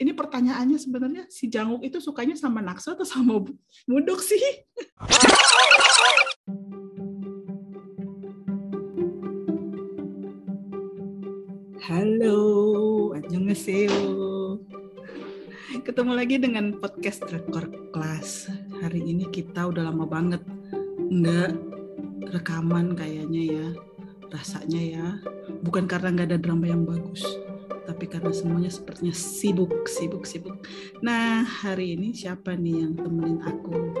ini pertanyaannya sebenarnya si Janguk itu sukanya sama Naksu atau sama Mudok sih? Halo, annyeonghaseyo. Ketemu lagi dengan podcast Rekor Kelas. Hari ini kita udah lama banget nggak rekaman kayaknya ya. Rasanya ya, bukan karena nggak ada drama yang bagus, tapi karena semuanya sepertinya sibuk, sibuk, sibuk. Nah, hari ini siapa nih yang temenin aku?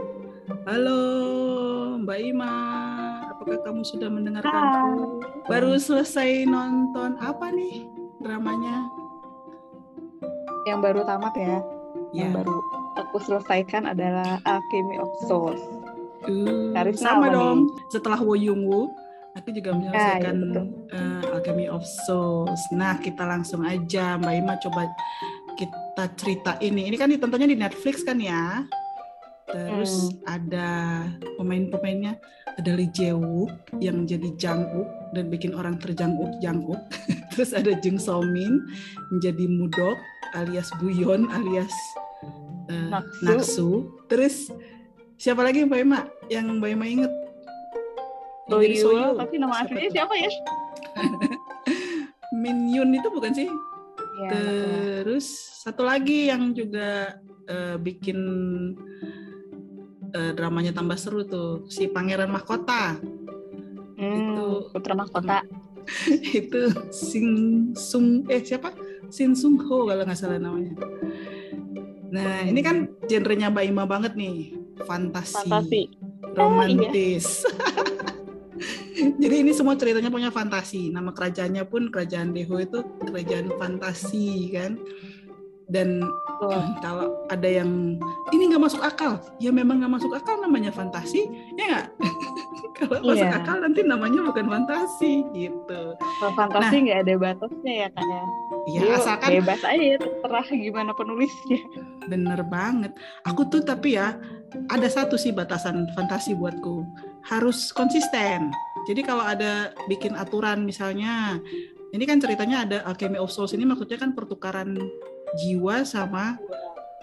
Halo, Mbak Ima. Apakah kamu sudah mendengarkanku? Baru selesai nonton apa nih dramanya? Yang baru tamat ya. Ya, Yang baru aku selesaikan adalah Alchemy of Souls. uh, sama dong. Setelah Wo Yung Woo, aku juga menyelesaikan iya, betul. uh, Alchemy of Souls. Nah, kita langsung aja, Mbak Ima coba kita cerita ini. Ini kan ditontonnya di Netflix kan ya? Terus Hmm. ada pemain-pemainnya, ada Lee Jae Wook yang jadi Jang Wook dan bikin orang terjanguk Jang Wook. Terus ada Jung So Min menjadi Mudok alias Buyon alias uh, Naksu. Naksu. Terus siapa lagi Mbak Ima yang Mbak Ima inget? Soyul, Soyul. tapi nama Siapa aslinya siapa ya? Min Yun itu bukan sih? Ya, Terus satu lagi yang juga eh, bikin eh, dramanya tambah seru tuh si Pangeran Mahkota hmm, itu Putra Mahkota. itu Sing Sung eh siapa Shin Sung Ho kalau nggak salah namanya. Nah ini kan genrenya Mbak Ima banget nih fantasi, Fantasi. romantis. Jadi ini semua ceritanya punya fantasi. Nama kerajaannya pun kerajaan Deho itu kerajaan fantasi kan. Dan Tuh. kalau ada yang ini nggak masuk akal, ya memang nggak masuk akal namanya fantasi, ya nggak? kalau masuk Iya. akal nanti namanya bukan fantasi gitu. Kalau fantasi nggak ada batasnya ya kan ya. Ya Yuk, asalkan bebas aja terserah gimana penulisnya. bener banget. Aku tuh tapi ya ada satu sih batasan fantasi buatku harus konsisten. Jadi kalau ada bikin aturan misalnya, ini kan ceritanya ada Alchemy of Souls ini maksudnya kan pertukaran jiwa sama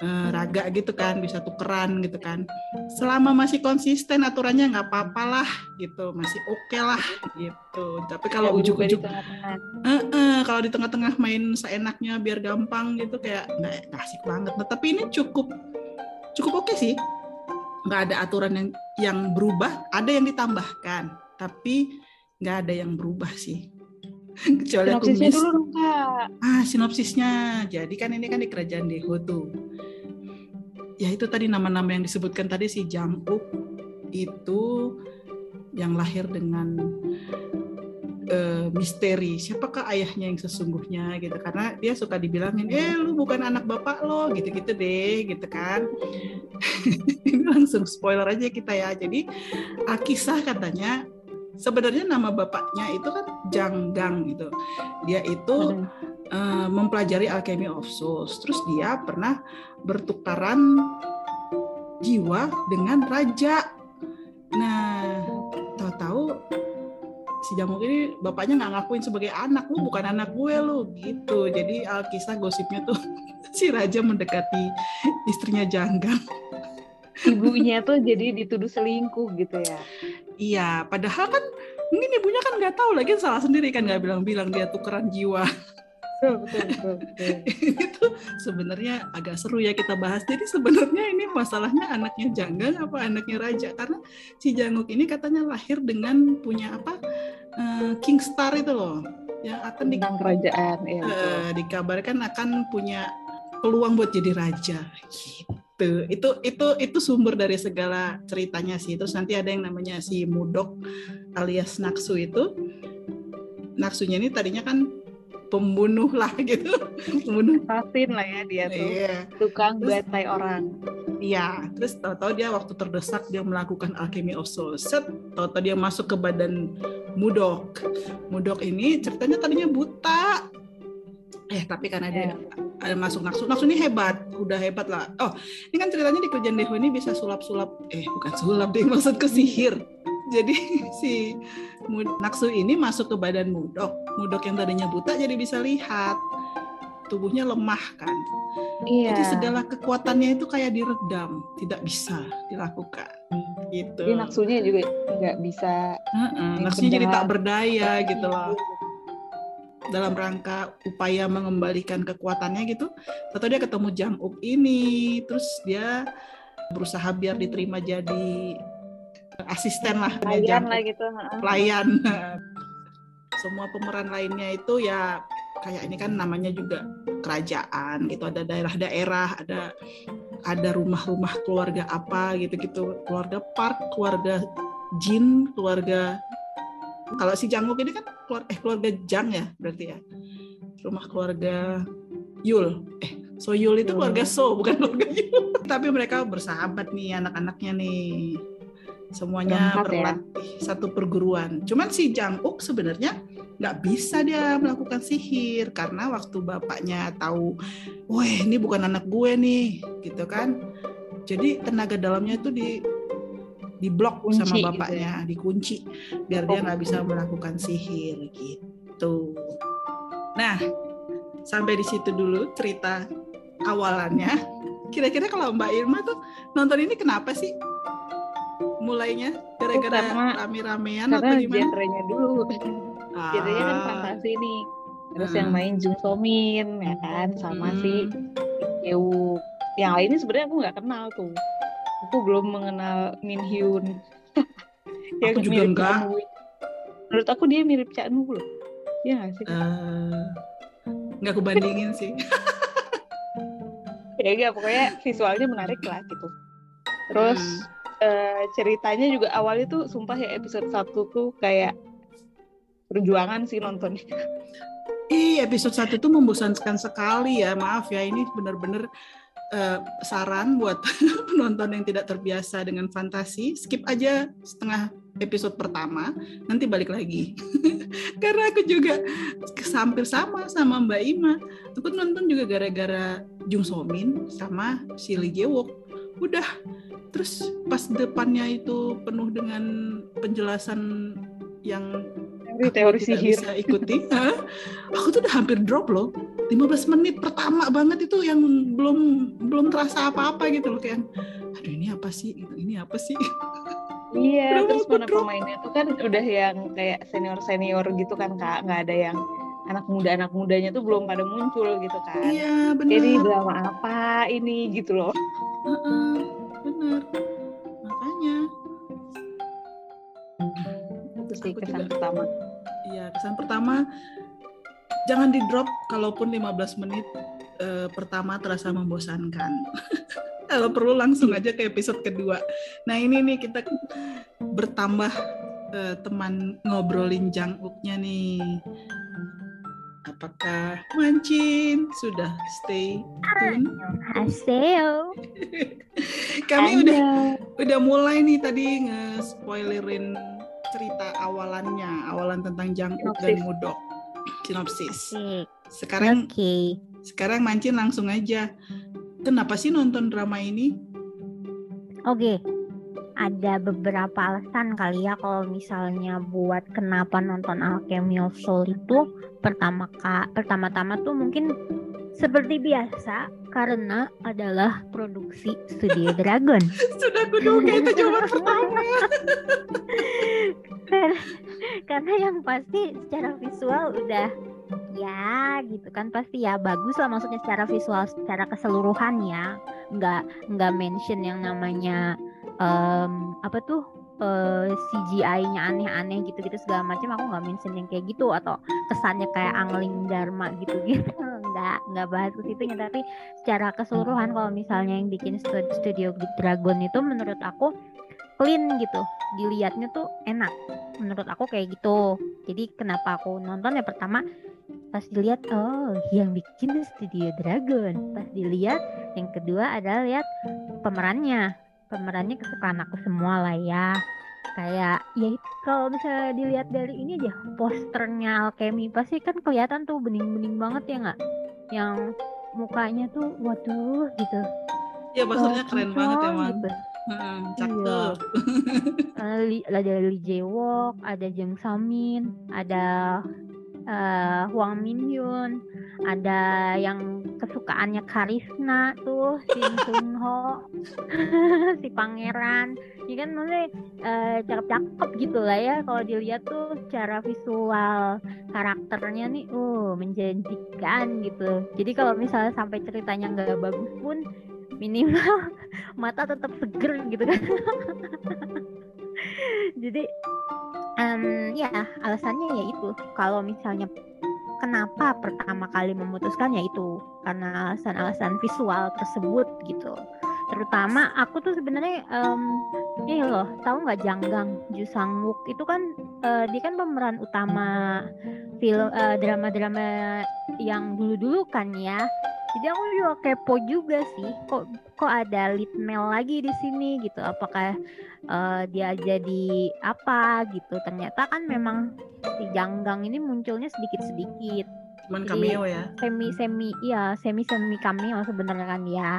eh, raga gitu kan bisa tukeran gitu kan selama masih konsisten aturannya nggak apa-apa lah gitu masih oke lah gitu tapi kalau Ya, ujuk-ujuk. Eh, eh, kalau di tengah-tengah main seenaknya biar gampang gitu kayak nggak asik banget. Nah, tapi ini cukup cukup oke sih. Nggak ada aturan yang yang berubah, ada yang ditambahkan, tapi nggak ada yang berubah sih. Kecuali aku Sinopsisnya miss. dulu dong kak. Ah, sinopsisnya. Jadi kan ini kan di kerajaan Deho tuh. Ya itu tadi nama-nama yang disebutkan tadi si Jang Uk itu yang lahir dengan eh, misteri siapakah ayahnya yang sesungguhnya gitu karena dia suka dibilangin eh lu bukan anak bapak lo gitu-gitu deh gitu kan ini langsung spoiler aja kita ya jadi Akisah katanya sebenarnya nama bapaknya itu kan Janggang gitu dia itu Hmm. eh, mempelajari alchemy of souls. Terus dia pernah bertukaran jiwa dengan raja. Nah, tahu-tahu si Jamuk ini bapaknya nggak ngakuin sebagai anak lu bukan anak gue lu gitu. Jadi alkisah gosipnya tuh si raja mendekati istrinya Janggang. Ibunya tuh jadi dituduh selingkuh gitu ya. Iya, padahal kan mungkin ibunya kan nggak tahu lagi salah sendiri kan nggak bilang-bilang dia tukeran jiwa. Betul, betul, betul, betul. ini tuh sebenarnya agak seru ya kita bahas. Jadi sebenarnya ini masalahnya anaknya Janggang apa anaknya Raja? Karena si Janguk ini katanya lahir dengan punya apa eh, King Star itu loh, yang akan di, Tentang kerajaan ya. betul. eh, dikabarkan akan punya peluang buat jadi raja. Gitu. Itu itu itu sumber dari segala ceritanya sih. Terus nanti ada yang namanya si Mudok alias Naksu itu. Naksunya ini tadinya kan pembunuh lah gitu, pembunuh Assassin lah ya dia tuh. Iya, Tukang Terus- bantai orang. iya. Terus tahu-tahu dia waktu terdesak dia melakukan alchemy of souls. Set, tahu-tahu dia masuk ke badan Mudok. Mudok ini ceritanya tadinya buta. Eh, tapi karena dia Iya. Ada masuk naksu, naksu ini hebat, udah hebat lah. Oh, ini kan ceritanya di kerjaan Deho ini bisa sulap-sulap, eh bukan sulap deh, maksudku sihir. Jadi si naksu ini masuk ke badan Mudok. Mudok yang tadinya buta jadi bisa lihat. tubuhnya lemah kan. Iya. Jadi segala kekuatannya itu kayak diredam, tidak bisa dilakukan. Gitu. Jadi nafsunya juga nggak bisa Heeh, Yang nafsunya jadi tak berdaya gitu loh. Dalam rangka upaya mengembalikan kekuatannya gitu. Atau dia ketemu Jang Uk ini, terus dia berusaha biar diterima jadi asisten lah Jang lah gitu. pelayan. Semua pemeran lainnya itu ya kayak ini kan namanya juga kerajaan gitu, ada daerah-daerah, ada ada rumah-rumah keluarga apa gitu-gitu, keluarga Park, keluarga Jin, keluarga kalau si Janguk ini kan keluar eh keluarga Jang ya berarti ya. Rumah keluarga Yul. Eh, So Yul itu keluarga So bukan keluarga Yul. Tapi mereka bersahabat nih anak-anaknya nih. Semuanya ya. berlatih satu perguruan. Cuman si Jang Uk sebenarnya nggak bisa dia melakukan sihir karena waktu bapaknya tahu, weh ini bukan anak gue nih, gitu kan. Jadi tenaga dalamnya itu di diblok Kunci sama gitu ya. bapaknya, dikunci biar dia Oh. nggak bisa melakukan sihir gitu. Nah, sampai di situ dulu cerita awalannya. Kira-kira kalau Mbak Irma tuh nonton ini kenapa sih? Mulainya gara-gara karena- rame-ramean atau Karena gimana? genrenya dulu. Genrenya kan Ah, fantasi nih. Terus Hmm. yang main Jung So Min ya kan sama Hmm. si Yewu. Yang lainnya sebenarnya aku nggak kenal tuh. Aku belum mengenal Min Hyun. Aku juga mirip nggak. Cak Nu. Menurut aku dia mirip Cak Nu loh. Iya nggak sih? eh, nggak aku bandingin sih. ya enggak pokoknya visualnya menarik lah gitu terus eh, ceritanya juga awalnya tuh sumpah ya episode 1 tuh kayak perjuangan sih nontonnya Ih, episode 1 tuh membosankan sekali ya. Maaf ya, ini benar-benar eh, saran buat penonton yang tidak terbiasa dengan fantasi. Skip aja setengah episode pertama, nanti balik lagi. Karena aku juga hampir sama sama Mbak Ima. Aku nonton juga gara-gara Jung So Min sama si Lee Jae Wook. Udah. Terus pas depannya itu penuh dengan penjelasan yang teori aku teori tidak sihir bisa ikuti. Aku tuh udah hampir drop loh. 15 menit pertama banget itu yang belum belum terasa apa-apa gitu loh kayak aduh ini apa sih? Gitu, ini apa sih? Iya terus mana pemainnya tuh kan udah yang kayak senior senior gitu kan kak. Nggak ada yang anak muda anak mudanya tuh belum pada muncul gitu kan. Iya benar. jadi drama apa ini gitu loh. Heeh, benar. Makanya. Itu sih kesan juga. pertama. Iya kesan pertama jangan di drop kalaupun 15 menit eh, pertama terasa membosankan. Kalau perlu langsung aja ke episode kedua. Nah ini nih kita bertambah eh, teman ngobrolin janguknya nih. Apakah mancin sudah stay tune? Hasil. kami udah udah mulai nih tadi nge-spoilerin cerita awalannya awalan tentang jangkuk dan mudok sinopsis sekarang Oke. sekarang mancin langsung aja kenapa sih nonton drama ini Oke. Ada beberapa alasan kali ya kalau misalnya buat kenapa nonton Alchemy of Soul itu pertama kak pertama-tama tuh mungkin seperti biasa karena adalah produksi Studio Dragon. sudah kuduga itu jawaban pertama karena, karena yang pasti secara visual udah ya gitu kan pasti ya. Bagus lah maksudnya secara visual secara keseluruhan ya. Nggak nggak mention yang namanya em, apa tuh eh, CGI-nya aneh-aneh gitu-gitu segala macam. Aku nggak mention yang kayak gitu atau kesannya kayak angling dharma gitu-gitu. Nggak nggak bahas ke situnya. Tapi secara keseluruhan kalau misalnya yang bikin stu- studio Dragon itu menurut aku clean gitu. Dilihatnya tuh enak. Menurut aku kayak gitu. Jadi kenapa aku nonton? Ya pertama pas dilihat oh yang bikin studio Dragon. Pas dilihat yang kedua adalah lihat pemerannya. Pemerannya kesukaan aku semua lah ya. Kayak ya kalau misalnya dilihat dari ini aja posternya Alchemy pasti kan kelihatan tuh bening-bening banget ya nggak? Yang mukanya tuh waduh gitu. Ya maksudnya keren banget ya man gitu. Hmm, cakep. Li- ada Lee Jae Wook, ada Jung Samin, ada eh, Huang Min Hyun, ada yang kesukaannya Karisna tuh si Sung Ho, si pangeran, ya kan maksudnya eh, cakep-cakep gitu lah ya kalau dilihat tuh secara visual karakternya nih, uh menjanjikan gitu. Jadi kalau misalnya sampai ceritanya nggak bagus pun minimal mata tetap seger gitu kan. Jadi em, ya alasannya ya itu. Kalau misalnya kenapa pertama kali memutuskan ya itu karena alasan-alasan visual tersebut gitu. Terutama aku tuh sebenarnya em, ini loh tahu nggak Janggang Ju Sang Wook? Itu kan eh, dia kan pemeran utama film eh, drama-drama yang dulu-dulu kan ya jadi aku juga kepo juga sih kok kok ada lead male lagi di sini gitu. Apakah eh, dia jadi apa gitu. Ternyata kan memang si Janggang ini munculnya sedikit-sedikit. Cuman Jadi- cameo ya. semi semi ya semi semi cameo sebenarnya kan ya.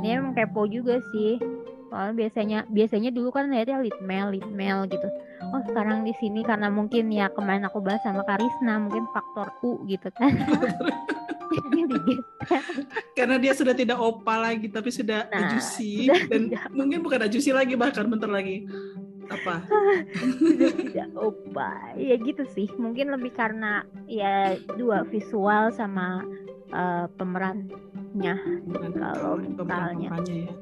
Ini emang kepo juga sih. Soalnya biasanya biasanya dulu kan lihatnya lead male lead male gitu. Oh sekarang di sini karena mungkin ya kemarin aku bahas sama Karisna mungkin faktor U gitu kan Karena dia sudah tidak opa lagi tapi sudah Nah, ajusi sudah dan tidak. mungkin bukan ajusi lagi bahkan bentar lagi. Apa? sudah tidak opa ya gitu sih mungkin lebih karena ya dua visual sama eh, pemerannya Bukan Kalau pemeran misalnya. pemerannya ya.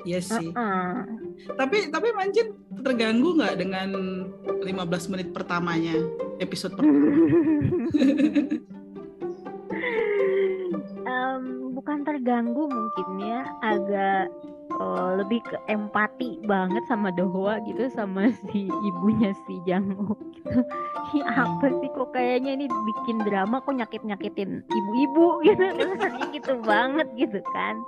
Iya sih. Heeh. Tapi tapi Manjin terganggu nggak dengan 15 menit pertamanya episode pertama? bukan terganggu mungkin ya agak eh, lebih ke empati banget sama Dohwa gitu sama si ibunya si Janguk gitu. Ini apa sih kok kayaknya ini bikin drama kok nyakit nyakitin ibu-ibu gitu gitu banget gitu kan.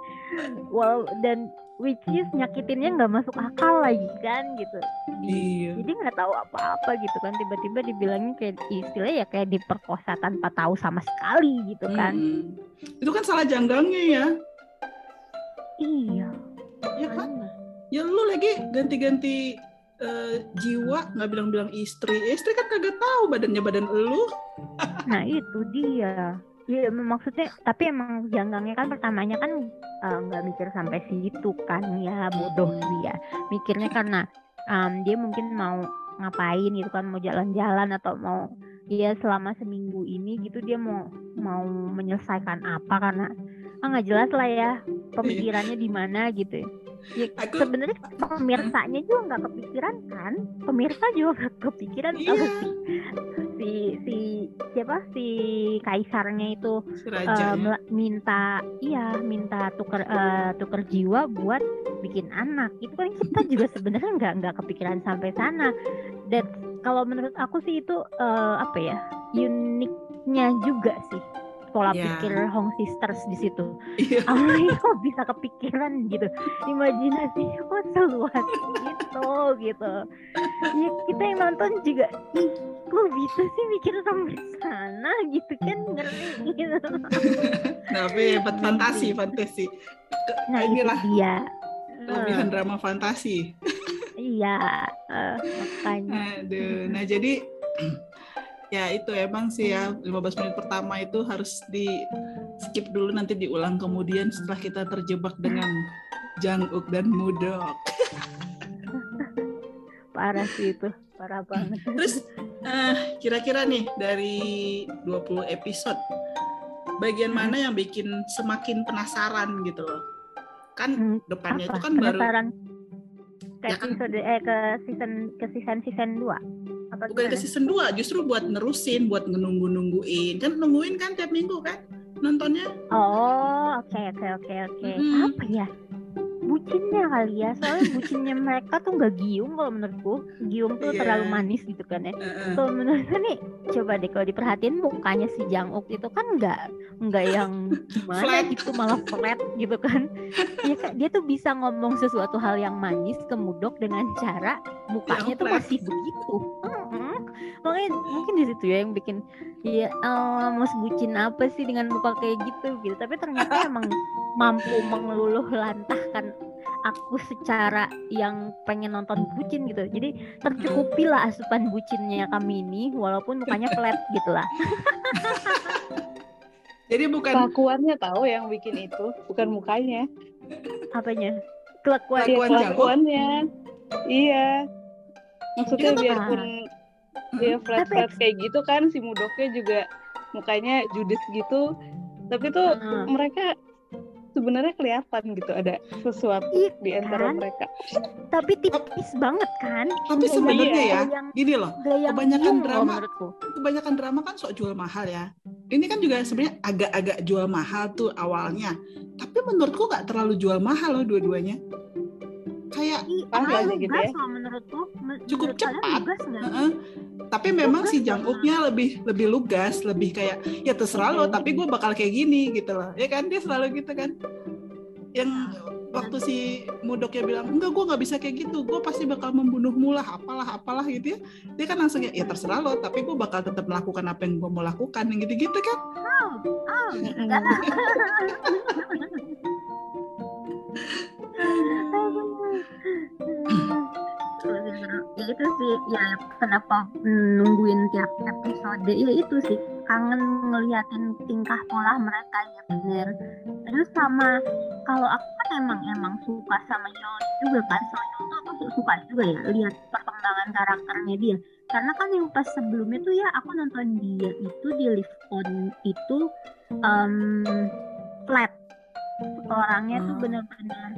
Wow dan which is nyakitinnya nggak masuk akal lagi kan gitu. Iya. jadi nggak tahu apa-apa gitu kan tiba-tiba dibilangin kayak istilahnya ya kayak diperkosa tanpa tahu sama sekali gitu kan. Mm. Itu kan salah janggangnya ya. Iya. Ya kan? Ya lu lagi ganti-ganti eh, jiwa nggak bilang-bilang istri. Istri kan kagak tahu badannya badan lu. Nah itu dia. Iya maksudnya tapi emang janggangnya kan pertamanya kan eh, nggak mikir sampai situ kan ya bodoh dia. Mikirnya karena em, dia mungkin mau ngapain gitu kan mau jalan-jalan atau mau dia selama seminggu ini gitu dia mau mau menyelesaikan apa karena ah nggak jelas lah ya pemikirannya di mana gitu. Ya, Aku sebenarnya pemirsanya juga nggak kepikiran kan pemirsa juga nggak kepikiran Iya. kalau si si si siapa? Si kaisarnya itu si mela- minta iya minta tuker eh, tuker jiwa buat bikin anak. Itu kan kita juga sebenarnya nggak nggak kepikiran sampai sana. Dan kalau menurut aku sih itu eh, apa ya uniknya juga sih pola Ya. pikir Hong Sisters di situ. Iya. awalnya kok bisa kepikiran gitu. Imajinasinya kok seluas itu gitu. Ya kita yang nonton juga ih kok bisa sih mikir sampai sana? Gitu kan ngeri gitu. Tapi hebat fantasi, fantasi. Ke- nah inilah dia. kelebihan drama fantasi. iya eh, makanya. Aduh, nah jadi ya itu emang sih ya 15 menit pertama itu harus di skip dulu nanti diulang kemudian setelah kita terjebak dengan Janguk dan Mudok. parah sih itu parah banget Terus eh, kira-kira nih dari 20 episode bagian mana yang bikin semakin penasaran gitu loh? Kan Hmm, depannya apa itu kan baru penasaran ke Ya kan? episode eh ke season ke season season 2 apa bukan ke gimana? season 2 justru buat nerusin buat nunggu-nungguin kan nungguin kan tiap minggu kan nontonnya Oh, oke oke oke oke. Apa ya? Bucinnya kali ya. Soalnya bucinnya mereka tuh nggak giung kalau menurutku. Giung tuh Iya. terlalu manis gitu kan ya. Heeh. Kalau menurutku nih, coba deh kalau diperhatiin mukanya si Jang Uk itu kan nggak nggak yang gimana gitu malah flat gitu kan. Dia, kan- dia tuh bisa ngomong sesuatu hal yang manis ke Mudok dengan cara mukanya Yang tuh flat. masih begitu. Makanya mungkin di situ ya yang bikin Iya, eh, mau sebutin apa sih dengan muka kayak gitu gitu. Tapi ternyata emang mampu mengeluluh lantahkan aku secara yang pengen nonton bucin gitu jadi tercukupi lah asupan bucinnya kami ini walaupun mukanya flat gitu lah Jadi bukan Kelakuannya tahu yang bikin itu, bukan mukanya. apanya kelakuan Iya, Kelakuan kelakuannya. Iya. Maksudnya tuh- dia flat Tapi- flat kayak gitu kan si mudoknya juga mukanya judes gitu. Tapi tuh Hmm. mereka sebenarnya kelihatan gitu ada sesuatu Ih, di antara kan? mereka. tapi tipis banget kan tapi Gaya- sebenarnya ya gaya yang- gini loh kebanyakan loh drama- menurutku kebanyakan drama kan sok jual mahal ya. Ini kan juga sebenarnya agak-agak jual mahal tuh awalnya. Tapi menurutku nggak terlalu jual mahal loh dua-duanya. Kayak ah, aja gitu ya. loh menurutku Men- Cukup menurut cepat. lugas nggak? Heeh. tapi memang si Lugas Janguknya lebih lebih lugas, lebih kayak ya terserah lo, tapi gue bakal kayak gini gitu loh. Ya kan dia selalu gitu kan. Yang waktu si Mudoknya bilang enggak gue nggak bisa kayak gitu, gue pasti bakal membunuhmu lah, apalah apalah gitu ya. Dia kan langsung ya, ya terserah lo, tapi gue bakal tetap melakukan apa yang gue mau lakukan, yang gitu-gitu kan. Oh, Mm-mm. itu sih. Ya kenapa nungguin tiap episode? Ya itu sih. Kangen ngeliatin tingkah pola mereka ya bener. Terus sama kalau aku kan emang emang suka sama Yol juga kan. So Yol tuh aku suka juga ya lihat perkembangan karakternya dia. Karena kan yang pas sebelumnya tuh ya aku nonton dia itu di live on itu em, flat. Orangnya tuh Hmm. bener-bener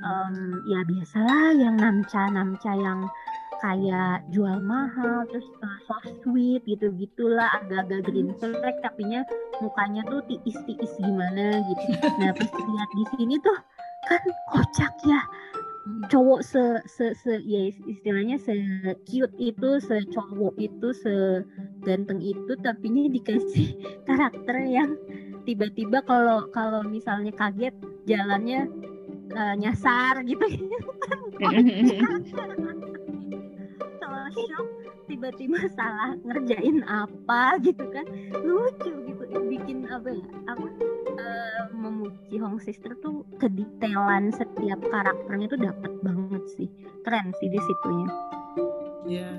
em, ya biasalah yang namca-namca yang kayak jual mahal terus uh, so sweet gitu gitulah agak-agak green flag tapi nya mukanya tuh tiis-tiis gimana gitu. Nah pas lihat di sini tuh kan kocak ya. Cowok se se se ya istilahnya se cute itu se cowok itu se ganteng itu tapi nya dikasih karakter yang tiba-tiba kalau kalau misalnya kaget jalannya eh, nyasar gitu. Kalau shock tiba-tiba salah ngerjain apa gitu kan lucu gitu bikin apa ya apa eh, memuji Hong Sister tuh kedetailan setiap karakternya tuh dapat banget sih keren sih di situnya Iya.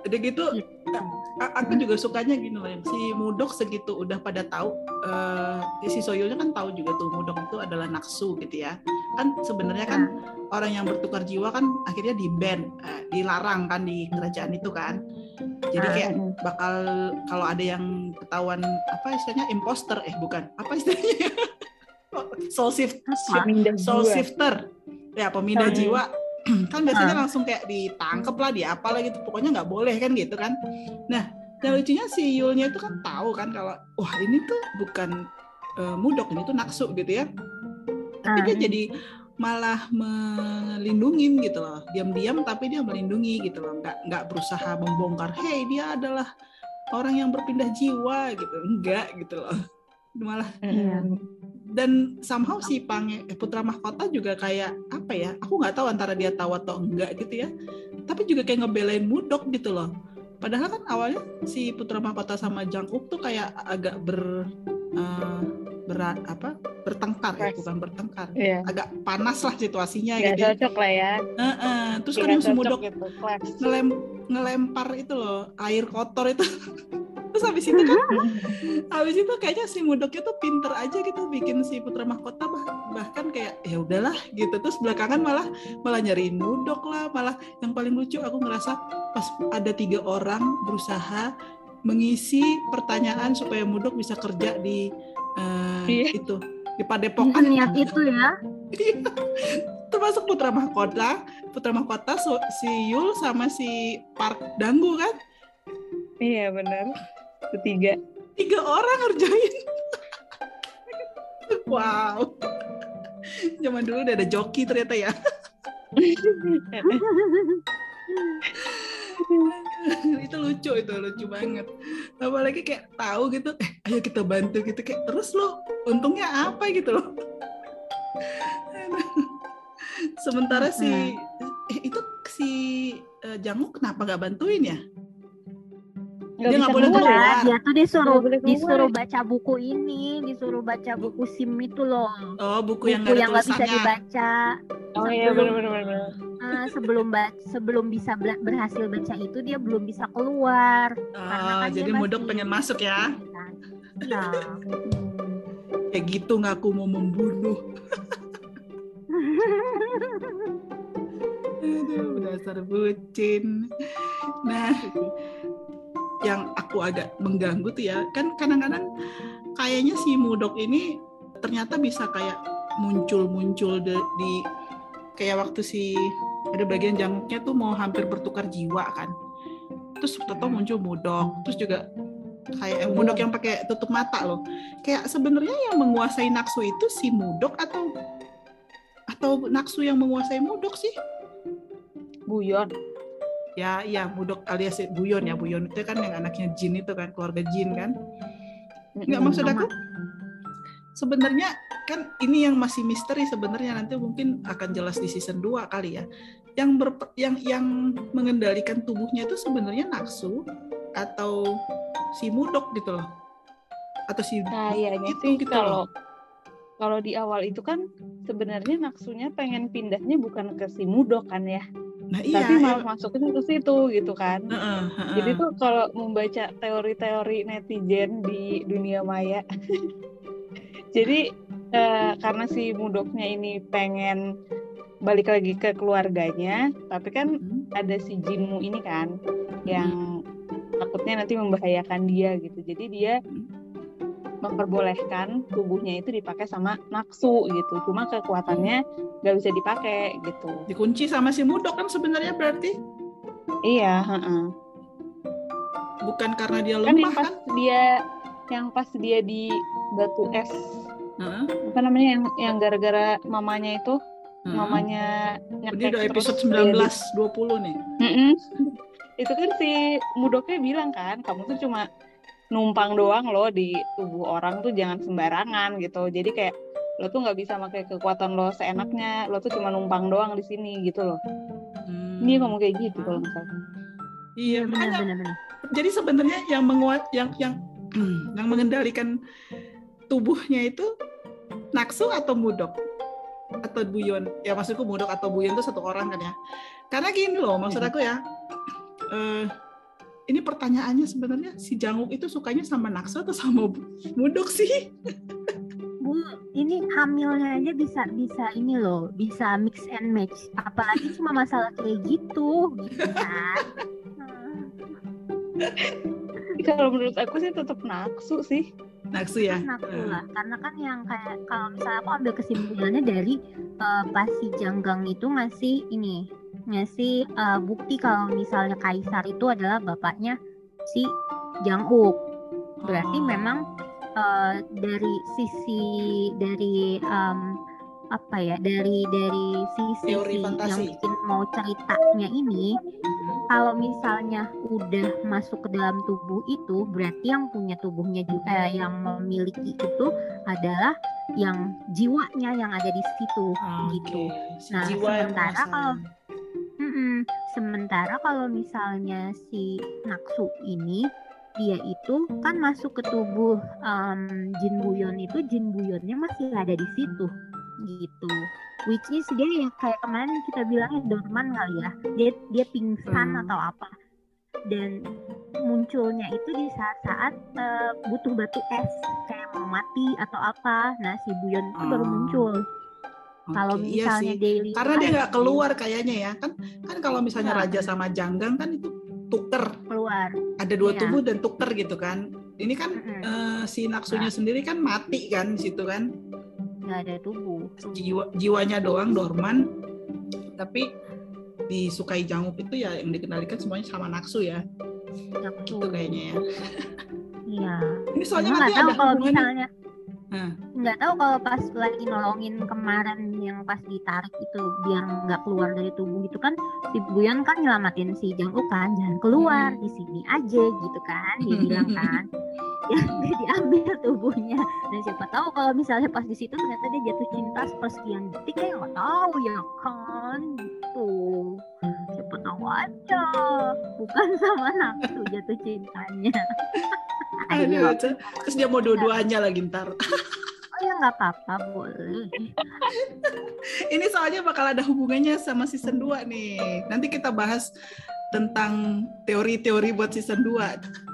Udah gitu, gitu. a- aku juga sukanya gini loh, si Mudok segitu udah pada tahu, eh, si Soyulnya kan tahu juga tuh Mudok itu adalah naksu gitu ya. Kan sebenarnya kan orang yang bertukar jiwa kan akhirnya di ban, eh, dilarang kan di kerajaan itu kan. Jadi Ah. kayak bakal kalau ada yang ketahuan apa istilahnya imposter eh bukan apa istilahnya? Soul shift, soul shifter. Ya pemindah Hmm. jiwa. Kan biasanya Ah. langsung kayak ditangkep lah di apa lah gitu. Pokoknya nggak boleh kan gitu kan. Nah yang lucunya si Yulnya itu kan tahu kan kalau wah ini tuh bukan eh, mudok ini tuh naksu gitu ya tapi Ah. dia jadi malah melindungin gitu loh. Diam-diam tapi dia melindungi gitu loh. Nggak nggak berusaha membongkar hey dia adalah orang yang berpindah jiwa gitu. Enggak gitu loh. Malah Iya. dan somehow si Pange eh, Putra Mahkota juga kayak apa ya aku nggak tahu antara dia tahu atau enggak gitu ya. Tapi juga kayak ngebelain Mudok gitu loh. Padahal kan awalnya si Putra Mahkota sama Janguk tuh kayak agak ber eh, berat apa bertengkar ya bukan bertengkar Iya. agak panas lah situasinya Nggak gitu ya. cocok lah ya. Heeh, terus Nggak kadang si cocok Mudok gitu. Clash. ngelem ngelempar itu loh air kotor itu terus habis itu kan habis itu kayaknya si Mudoknya tuh pinter aja gitu bikin si Putra Mahkota bah- bahkan kayak ya udahlah gitu terus belakangan malah malah nyariin Mudok lah malah yang paling lucu aku ngerasa pas ada tiga orang berusaha mengisi pertanyaan supaya Mudok bisa kerja di eh, Iya. itu di Padepokan. Niat itu ya. Termasuk Putra Mahkota Putra Mahkota so- si Yul sama si Park Danggu kan? Iya benar. Ketiga. tiga orang ngerjain. Wow. Zaman dulu udah ada joki ternyata ya itu lucu itu lucu banget apalagi kayak tahu gitu eh ayo kita bantu gitu kayak terus lo untungnya apa gitu loh sementara si eh, itu si eh, Jangu kenapa nggak bantuin ya Nggak Dia nggak boleh keluar. keluar. Dia tuh disuruh boleh keluar. disuruh baca buku ini, disuruh baca buku SIM itu loh. Oh, buku, Buku yang yang nggak bisa dibaca. Oh iya Sebelum- benar-benar. Sebelum ba- sebelum bisa berhasil baca itu dia belum bisa keluar. Karena Oh, kan jadi Mudok pengen masuk ya. Iya. Kayak gitu ngaku mau membunuh. Aduh, dasar bucin. Nah, yang aku agak mengganggu tuh ya, kan kadang-kadang kayaknya si Mudok ini ternyata bisa kayak muncul-muncul de- di kayak waktu si ada bagian jangkuknya tuh mau hampir bertukar jiwa kan. Terus toto muncul Mudok, terus juga kayak yang Mudok yang pakai tutup mata loh. Kayak sebenarnya yang menguasai Naksu itu si Mudok atau atau Naksu yang menguasai Mudok sih? Buyon. Ya, iya Mudok alias Buyon ya. Buyon itu kan yang anaknya Jin itu kan, keluarga Jin kan. Nggak maksud aku sebenarnya kan ini yang masih misteri sebenarnya nanti mungkin akan jelas di season 2 kali ya. Yang berpe- yang yang mengendalikan tubuhnya itu sebenarnya Naksu atau si Mudok gitu loh. Atau si Kayaknya itu sih gitu kalau loh. kalau di awal itu kan sebenarnya naksunya pengen pindahnya bukan ke si Mudok kan ya, Nah, iya. tapi malah masuknya ke situ gitu kan. Heeh, heeh. Jadi tuh kalau membaca teori-teori netizen di dunia maya, jadi eh, karena si Mudoknya ini pengen balik lagi ke keluarganya, tapi kan Hmm. ada si Jinmu ini kan yang takutnya nanti membahayakan dia gitu. Jadi dia memperbolehkan tubuhnya itu dipakai sama naksu gitu. Cuma kekuatannya nggak bisa dipakai gitu. dikunci sama si Mudok kan sebenarnya berarti Iya, heeh. bukan karena dia kan yang lemah pas kan? dia yang pas dia di batu es Heeh, apa namanya yang yang gara-gara mamanya itu heeh. mamanya Ini nyekek udah terus episode dia 19 di- 20 nih. Mm-mm. itu kan si Mudoknya bilang kan kamu tuh cuma numpang doang loh di tubuh orang tuh jangan sembarangan gitu jadi kayak lo tuh nggak bisa pakai kekuatan lo seenaknya lo tuh cuma numpang doang di sini gitu loh Hmm. ini ngomong kayak gitu kalau salah Iya, makanya Benar-benar. jadi sebenarnya yang menguat yang yang yang mengendalikan tubuhnya itu Naksu atau Mudok atau Buyon. Ya maksudku Mudok atau Buyon itu satu orang kan ya. Karena gini loh maksud aku ya eh, ini pertanyaannya sebenarnya si Janguk itu sukanya sama Naksu atau sama Mudok sih? Bu, ini hamilnya aja bisa bisa ini loh, bisa mix and match. Apalagi cuma masalah kayak gitu, gitu kan. Kalau menurut aku sih tetap naksu sih Naksu ya Naksu lah, karena kan yang kayak kalau misalnya aku ambil kesimpulannya dari eh, pas si Janggang itu ngasih ini, ngasih eh, bukti kalau misalnya Kaisar itu adalah bapaknya si Janguk. Berarti oh. memang eh, dari sisi dari em, apa ya dari dari sisi Teori si fantasi. yang bikin mau ceritanya ini kalau misalnya udah masuk ke dalam tubuh itu berarti yang punya tubuhnya juga eh, yang memiliki itu adalah yang jiwanya yang ada di situ Oke, gitu. si Nah, jiwa yang sementara kalau- Mm-mm. Sementara kalau misalnya si Naksu ini dia itu kan masuk ke tubuh em, Jin Buyon itu Jin Buyonnya masih ada di situ gitu. Which is dia yang kayak kemarin kita bilangnya dorman kali ya. Dia dia pingsan Hmm. atau apa. Dan munculnya itu di saat-saat eh, butuh batu es kayak mau mati atau apa. Nah si Buyon itu baru Oh. muncul. Kalau Oke, iya misalnya sih. daily karena dia nggak keluar kayaknya ya kan kan kalau misalnya Iya. raja sama janggang kan itu tuker keluar. ada dua Iya. tubuh dan tuker gitu kan ini kan Mm-mm. eh, si naksunya sendiri kan mati kan di situ kan nggak ada tubuh. jiwa jiwanya doang dorman tapi disukai janguk itu ya yang dikendalikan semuanya sama naksu ya Naksu. itu kayaknya ya Iya. ini soalnya nanti tahu ada kalau misalnya Nah. nggak tahu kalau pas lagi nolongin kemarin yang pas ditarik itu biar nggak keluar dari tubuh itu kan si Buyon kan nyelamatin si Janguk kan jangan keluar Hmm. di sini aja gitu kan dia bilang kan. Ya dia diambil tubuhnya. Dan siapa tahu kalau misalnya pas di situ ternyata dia jatuh cinta sepersekian detik ya nggak tahu ya kan gitu. Siapa tahu waduh bukan sama nafsu jatuh cintanya Aduh, terus dia mau dua-duanya lagi ntar. oh ya nggak apa-apa boleh Ini soalnya bakal ada hubungannya sama season 2 nih. Nanti kita bahas tentang teori-teori buat season 2.